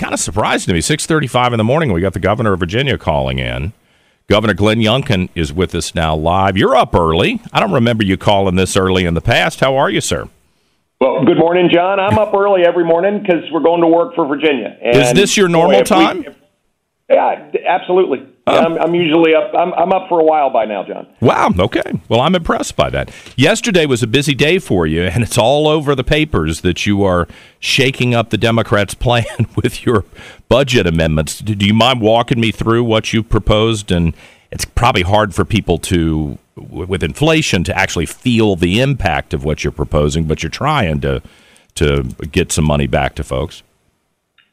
kind of surprised to me. Six thirty-five in the morning, we got the governor of Virginia calling in. Governor Glenn Youngkin is with us now live. You're up early. I don't remember you calling this early in the past. How are you, sir? Well, good morning, John. I'm up early every morning because we're going to work for Virginia. And is this your normal boy, time? We, if, yeah, absolutely. I'm, I'm, usually up. I'm, I'm up for a while by now, John. Wow. Okay. Well, I'm impressed by that. Yesterday was a busy day for you, and it's all over the papers that you are shaking up the Democrats' plan with your budget amendments. Do you mind walking me through what you proposed? And it's probably hard for people to, with inflation, to actually feel the impact of what you're proposing, but you're trying to to get some money back to folks.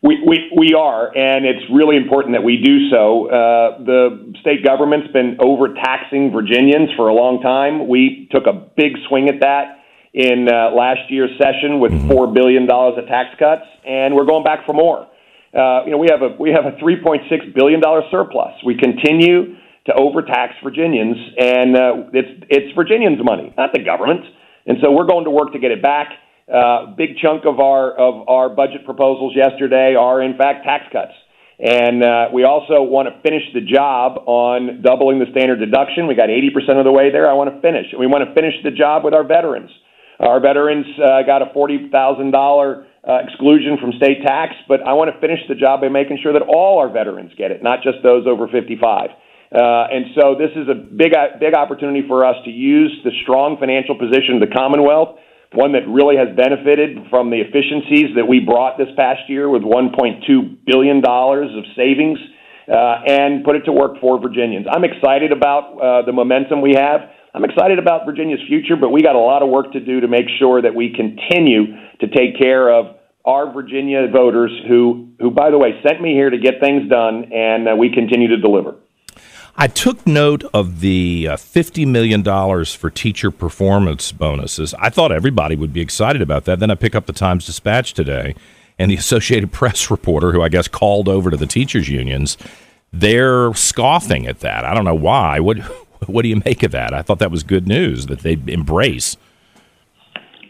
We, we, we are, and it's really important that we do so. Uh, the state government's been overtaxing Virginians for a long time. We took a big swing at that in uh, last year's session with mm-hmm. $4 billion of tax cuts, and we're going back for more. Uh, you know, we have a we have a 3.6 billion dollar surplus. We continue to overtax Virginians, and uh, it's it's Virginians' money, not the government. And so we're going to work to get it back. Uh, big chunk of our of our budget proposals yesterday are in fact tax cuts, and uh, we also want to finish the job on doubling the standard deduction. We got 80% of the way there. I want to finish. We want to finish the job with our veterans. Our veterans uh, got a forty thousand dollar uh, exclusion from state tax, but I want to finish the job by making sure that all our veterans get it, not just those over 55. Uh, and so this is a big, big opportunity for us to use the strong financial position of the Commonwealth one that really has benefited from the efficiencies that we brought this past year with $1.2 billion of savings uh, and put it to work for Virginians. I'm excited about uh, the momentum we have. I'm excited about Virginia's future, but we got a lot of work to do to make sure that we continue to take care of our Virginia voters who, who by the way, sent me here to get things done, and uh, we continue to deliver. I took note of the uh, $50 million for teacher performance bonuses. I thought everybody would be excited about that. Then I pick up the Times Dispatch today, and the Associated Press reporter, who I guess called over to the teachers' unions, they're scoffing at that. I don't know why. What, what do you make of that? I thought that was good news that they embrace.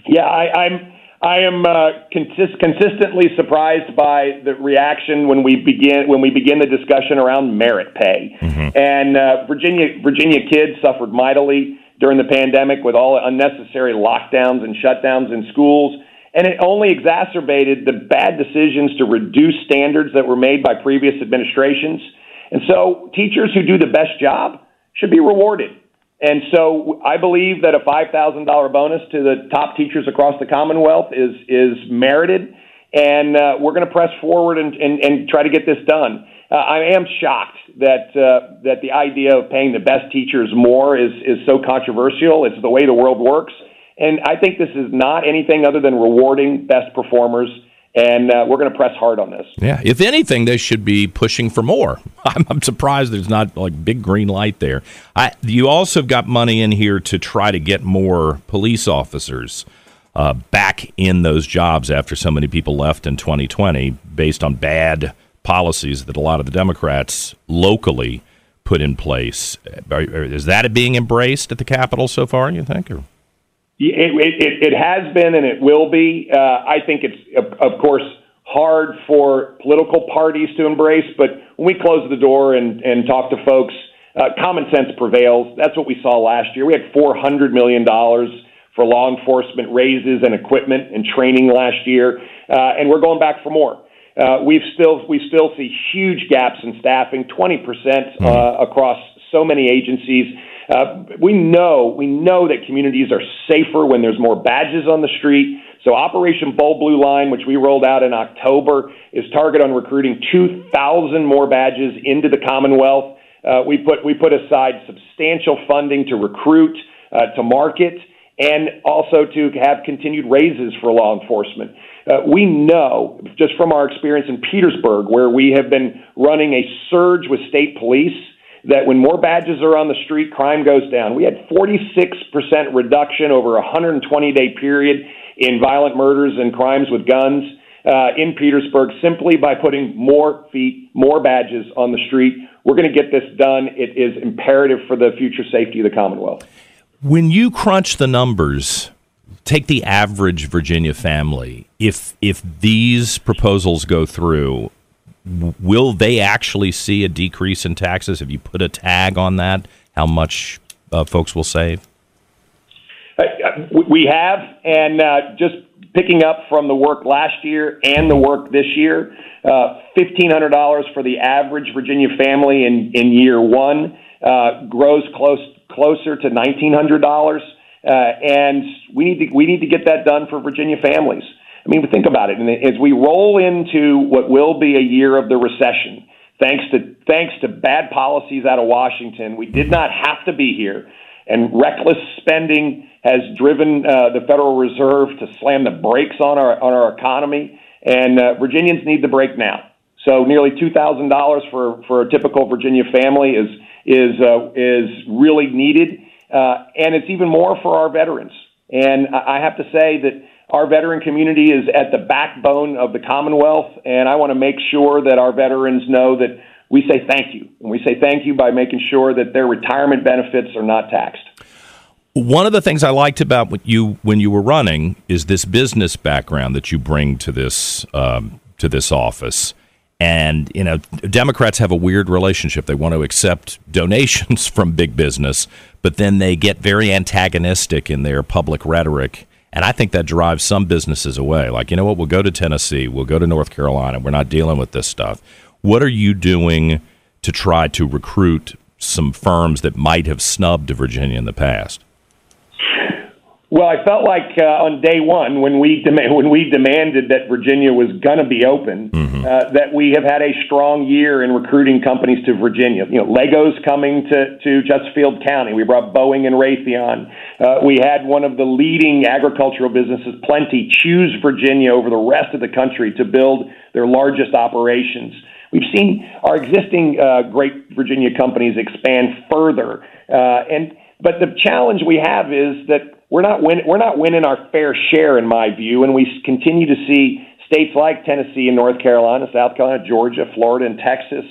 Yeah, I, I'm I am uh, consist- consistently surprised by the reaction when we begin when we begin the discussion around merit pay. Mm-hmm. And uh, Virginia Virginia kids suffered mightily during the pandemic with all unnecessary lockdowns and shutdowns in schools, and it only exacerbated the bad decisions to reduce standards that were made by previous administrations. And so, teachers who do the best job should be rewarded. And so I believe that a $5,000 bonus to the top teachers across the Commonwealth is, is merited. And uh, we're going to press forward and, and, and try to get this done. Uh, I am shocked that uh, that the idea of paying the best teachers more is is so controversial. It's the way the world works, and I think this is not anything other than rewarding best performers and uh, we're going to press hard on this. Yeah, if anything, they should be pushing for more. I'm, I'm surprised there's not like big green light there. I, you also have got money in here to try to get more police officers uh, back in those jobs after so many people left in 2020, based on bad policies that a lot of the Democrats locally put in place. Is that being embraced at the Capitol so far? You think? Or? It, it, it has been and it will be. Uh, I think it's, of course, hard for political parties to embrace, but when we close the door and, and talk to folks, uh, common sense prevails. That's what we saw last year. We had $400 million for law enforcement raises and equipment and training last year, uh, and we're going back for more. uh, we've still we still see huge gaps in staffing, 20 percent uh, mm-hmm. across so many agencies. Uh, we know we know that communities are safer when there's more badges on the street. So Operation Bold Blue Line, which we rolled out in October, is targeted on recruiting 2,000 more badges into the Commonwealth. Uh, we put we put aside substantial funding to recruit, uh, to market, and also to have continued raises for law enforcement. Uh, we know just from our experience in Petersburg, where we have been running a surge with state police, that when more badges are on the street, crime goes down. We had 46% reduction over a 120 day period in violent murders and crimes with guns uh, in Petersburg simply by putting more feet, more badges on the street. We're going to get this done. It is imperative for the future safety of the Commonwealth. When you crunch the numbers, take the average Virginia family. If if these proposals go through, will they actually see a decrease in taxes? Have you put a tag on that? How much uh, folks will save? Uh, we have, and uh, just picking up from the work last year and the work this year, uh, fifteen hundred dollars for the average Virginia family in in year one uh, grows close closer to nineteen hundred dollars. Uh, and we need to we need to get that done for Virginia families. I mean, think about it. And as we roll into what will be a year of the recession, thanks to thanks to bad policies out of Washington, we did not have to be here, and reckless spending has driven uh, the Federal Reserve to slam the brakes on our on our economy. And uh, Virginians need the break now. So nearly two thousand dollars for for a typical Virginia family is is uh, is really needed. Uh, and it's even more for our veterans. And I have to say that our veteran community is at the backbone of the Commonwealth, and I want to make sure that our veterans know that we say thank you. And we say thank you by making sure that their retirement benefits are not taxed. One of the things I liked about you when you were running is this business background that you bring to this um, to this office. And, you know, Democrats have a weird relationship. They want to accept donations from big business, but then they get very antagonistic in their public rhetoric. And I think that drives some businesses away. Like, you know what? We'll go to Tennessee, we'll go to North Carolina. We're not dealing with this stuff. What are you doing to try to recruit some firms that might have snubbed Virginia in the past? Well, I felt like uh, on day one when we dem- when we demanded that Virginia was going to be open, mm-hmm. uh, that we have had a strong year in recruiting companies to Virginia. You know, Legos coming to to Chesterfield County. We brought Boeing and Raytheon. Uh, we had one of the leading agricultural businesses, Plenty, choose Virginia over the rest of the country to build their largest operations. We've seen our existing uh, great Virginia companies expand further, uh, and but the challenge we have is that we're not win- we're not winning our fair share, in my view, and we continue to see states like Tennessee and North Carolina, South Carolina, Georgia, Florida, and Texas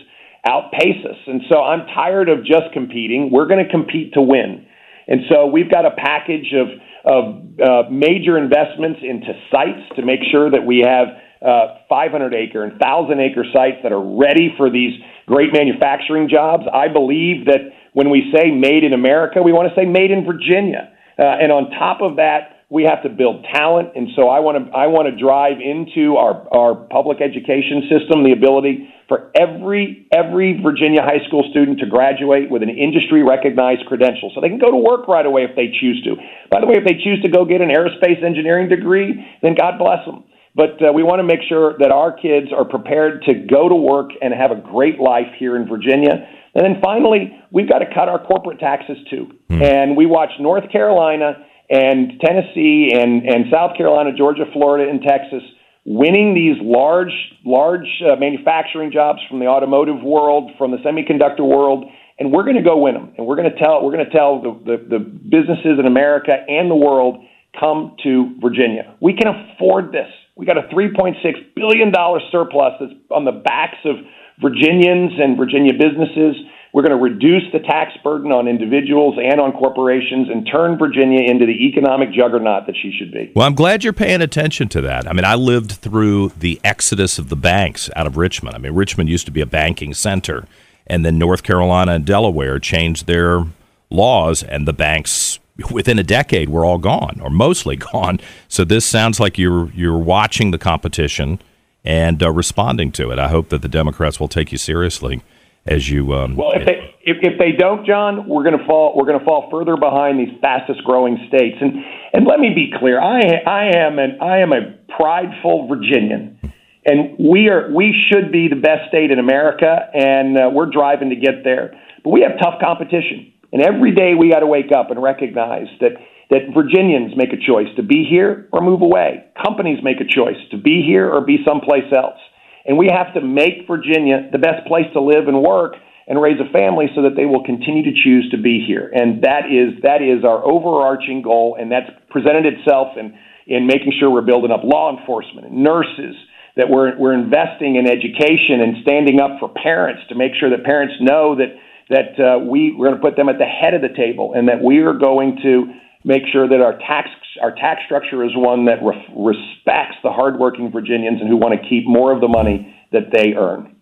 outpace us. And so I'm tired of just competing. We're going to compete to win. And so we've got a package of of uh, major investments into sites to make sure that we have uh, 500 acre and 1,000 acre sites that are ready for these great manufacturing jobs. I believe that when we say made in America, we want to say made in Virginia. Uh, and on top of that, we have to build talent. And so I want to I want to drive into our our public education system the ability for every every Virginia high school student to graduate with an industry recognized credential, so they can go to work right away if they choose to. By the way, if they choose to go get an aerospace engineering degree, then God bless them. But uh, we want to make sure that our kids are prepared to go to work and have a great life here in Virginia. And then finally, we've got to cut our corporate taxes too. Mm. And we watch North Carolina and Tennessee and, and South Carolina, Georgia, Florida, and Texas winning these large, large uh, manufacturing jobs from the automotive world, from the semiconductor world, and we're going to go win them. And we're going to tell we're going to tell the, the, the businesses in America and the world come to Virginia. We can afford this. We got a 3.6 billion dollar surplus that's on the backs of Virginians and Virginia businesses. We're going to reduce the tax burden on individuals and on corporations and turn Virginia into the economic juggernaut that she should be. Well, I'm glad you're paying attention to that. I mean, I lived through the exodus of the banks out of Richmond. I mean, Richmond used to be a banking center, and then North Carolina and Delaware changed their laws, and the banks within a decade were all gone or mostly gone. So this sounds like you're you're watching the competition and uh, responding to it. I hope that the Democrats will take you seriously as you. Um, well, if they if, if they don't, John, we're going to fall we're going to fall further behind these fastest growing states. And and let me be clear, I I am an I am a prideful Virginian. And we are we should be the best state in America, and uh, we're driving to get there. But we have tough competition, and every day we got to wake up and recognize that that Virginians make a choice to be here or move away. Companies make a choice to be here or be someplace else. And we have to make Virginia the best place to live and work and raise a family so that they will continue to choose to be here. And that is that is our overarching goal and that's presented itself in in making sure we're building up law enforcement and nurses that we're we're investing in education and standing up for parents to make sure that parents know that that uh, we we're going to put them at the head of the table and that we are going to make sure that our tax our tax structure is one that re- respects the hardworking Virginians and who want to keep more of the money that they earn.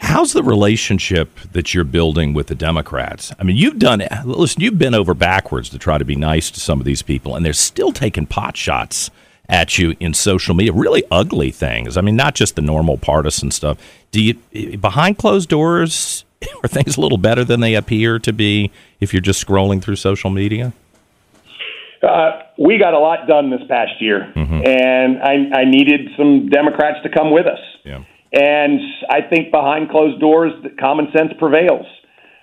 How's the relationship that you're building with the Democrats? I mean, you've done listen, you've been over backwards to try to be nice to some of these people, and they're still taking pot shots at you in social media, really ugly things. I mean, not just the normal partisan stuff. Do you behind closed doors are things a little better than they appear to be if you're just scrolling through social media? Uh, we got a lot done this past year, mm-hmm. and I, I, needed some Democrats to come with us. Yeah. And I think behind closed doors, common sense prevails.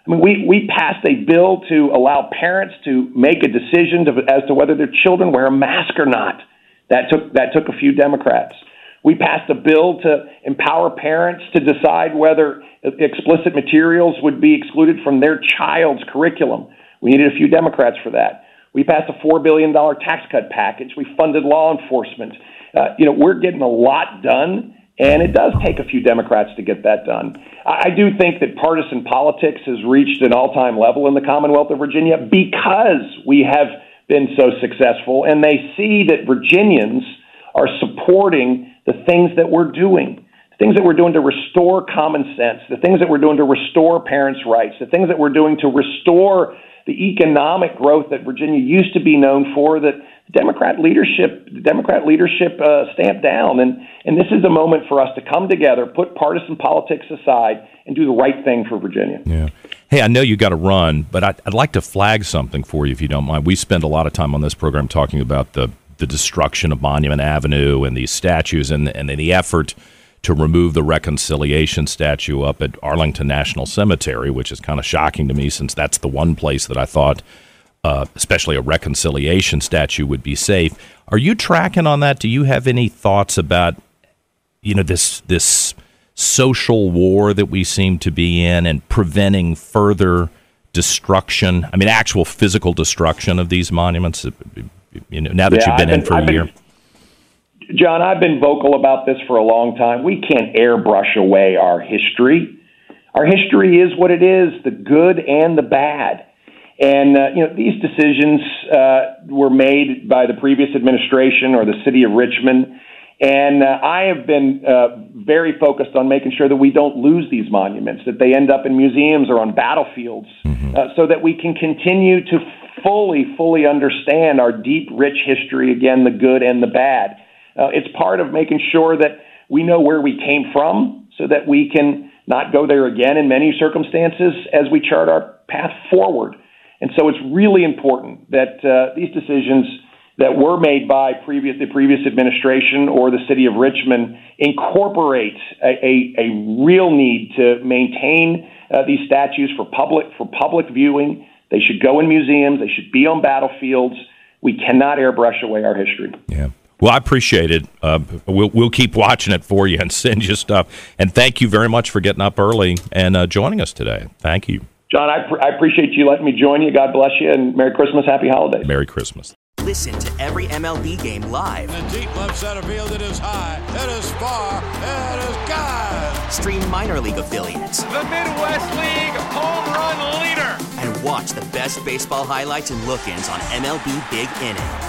I mean, we, we passed a bill to allow parents to make a decision to, as to whether their children wear a mask or not. That took, that took a few Democrats. We passed a bill to empower parents to decide whether explicit materials would be excluded from their child's curriculum. We needed a few Democrats for that. We passed a $4 billion tax cut package. We funded law enforcement. Uh, you know, we're getting a lot done, and it does take a few Democrats to get that done. I, I do think that partisan politics has reached an all time level in the Commonwealth of Virginia because we have been so successful, and they see that Virginians are supporting the things that we're doing the things that we're doing to restore common sense, the things that we're doing to restore parents' rights, the things that we're doing to restore the economic growth that Virginia used to be known for that the Democrat leadership the Democrat leadership uh, stamped down and and this is a moment for us to come together put partisan politics aside and do the right thing for Virginia. Yeah. Hey, I know you got to run, but I'd, I'd like to flag something for you if you don't mind. We spend a lot of time on this program talking about the the destruction of Monument Avenue and these statues and and the effort to remove the reconciliation statue up at Arlington National Cemetery, which is kind of shocking to me since that's the one place that I thought, uh, especially a reconciliation statue, would be safe. Are you tracking on that? Do you have any thoughts about, you know, this this social war that we seem to be in and preventing further destruction? I mean, actual physical destruction of these monuments. You know, now that yeah, you've been, been in for I've a been, year. John, I've been vocal about this for a long time. We can't airbrush away our history. Our history is what it is, the good and the bad. And uh, you know these decisions uh, were made by the previous administration or the city of Richmond, and uh, I have been uh, very focused on making sure that we don't lose these monuments, that they end up in museums or on battlefields, mm-hmm. Uh, so that we can continue to fully, fully understand our deep, rich history. Again, the good and the bad. Uh, it's part of making sure that we know where we came from so that we can not go there again in many circumstances as we chart our path forward. And so it's really important that uh, these decisions that were made by previous, the previous administration or the city of Richmond incorporate a, a, a real need to maintain uh, these statues for public for public viewing. They should go in museums. They should be on battlefields. We cannot airbrush away our history. Yeah. Well, I appreciate it. Uh, we'll we'll keep watching it for you and send you stuff. And thank you very much for getting up early and uh, joining us today. Thank you, John. I, pr- I appreciate you letting me join you. God bless you, and Merry Christmas, Happy Holidays. Merry Christmas. Listen to every MLB game live. In the deep left center field, it is high, it is far, it is God. Stream minor league affiliates. The Midwest League home run leader. And watch the best baseball highlights and look-ins on MLB Big Inning.